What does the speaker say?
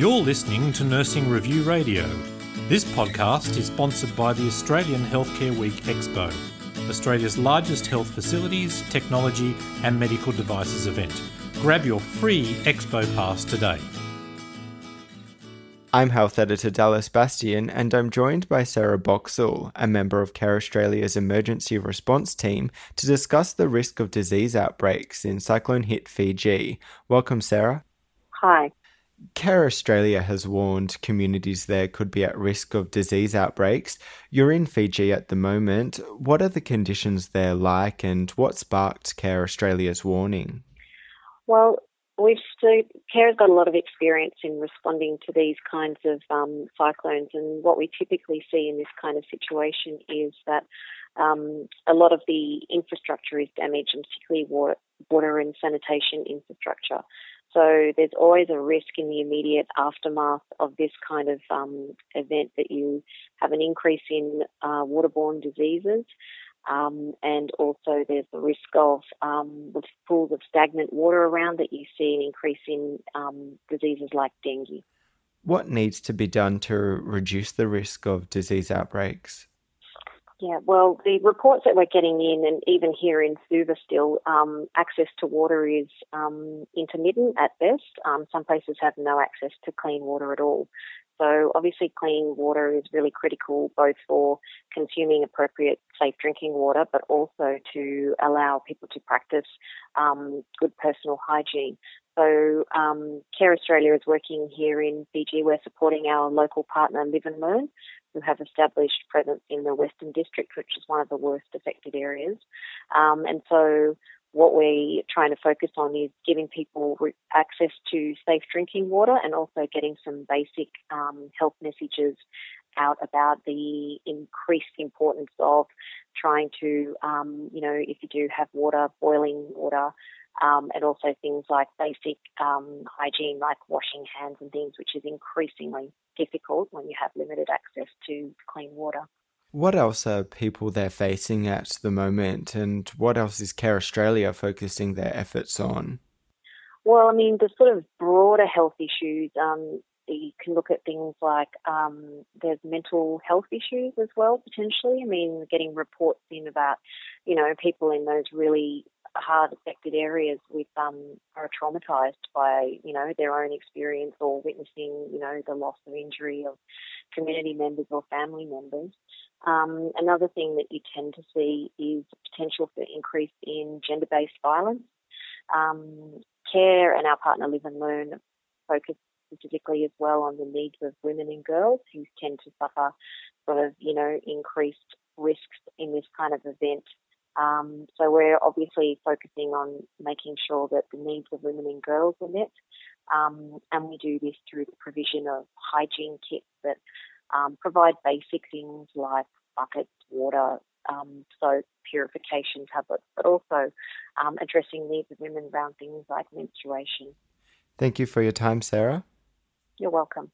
You're listening to Nursing Review Radio. This podcast is sponsored by the Australian Healthcare Week Expo, Australia's largest health facilities, technology, and medical devices event. Grab your free Expo Pass today. I'm Health Editor Dallas Bastian, and I'm joined by Sarah Boxall, a member of Care Australia's emergency response team, to discuss the risk of disease outbreaks in Cyclone Hit Fiji. Welcome, Sarah. Hi. Care Australia has warned communities there could be at risk of disease outbreaks. You're in Fiji at the moment. What are the conditions there like, and what sparked Care Australia's warning? Well, we've so Care's got a lot of experience in responding to these kinds of um, cyclones, and what we typically see in this kind of situation is that um, a lot of the infrastructure is damaged, and particularly water, water and sanitation infrastructure. So there's always a risk in the immediate aftermath of this kind of um, event that you have an increase in uh, waterborne diseases. Um, and also there's the risk of um, with pools of stagnant water around that you see an increase in um, diseases like dengue. What needs to be done to reduce the risk of disease outbreaks? Yeah, well, the reports that we're getting in, and even here in Suva still, um, access to water is um, intermittent at best. Um, some places have no access to clean water at all. So obviously clean water is really critical both for consuming appropriate safe drinking water, but also to allow people to practice um, good personal hygiene. So um, Care Australia is working here in Fiji. We're supporting our local partner Live and Learn, who have established presence in the Western District, which is one of the worst affected areas. Um, and so what we're trying to focus on is giving people access to safe drinking water and also getting some basic um, health messages out about the increased importance of trying to, um, you know, if you do have water, boiling water, um, and also things like basic um, hygiene, like washing hands and things, which is increasingly difficult when you have limited access to clean water. What else are people there facing at the moment, and what else is Care Australia focusing their efforts on? Well, I mean, the sort of broader health issues, um, you can look at things like um, there's mental health issues as well, potentially. I mean, getting reports in about, you know, people in those really hard affected areas with um, are traumatized by you know their own experience or witnessing you know the loss or injury of community members or family members. Um, another thing that you tend to see is potential for increase in gender-based violence. Um, care and our partner Live and Learn focus specifically as well on the needs of women and girls who tend to suffer sort of, you know, increased risks in this kind of event. Um, so we're obviously focusing on making sure that the needs of women and girls are met. Um, and we do this through the provision of hygiene kits that um, provide basic things like buckets, water, um, soap, purification tablets, but also um, addressing needs of women around things like menstruation. Thank you for your time, Sarah. You're welcome.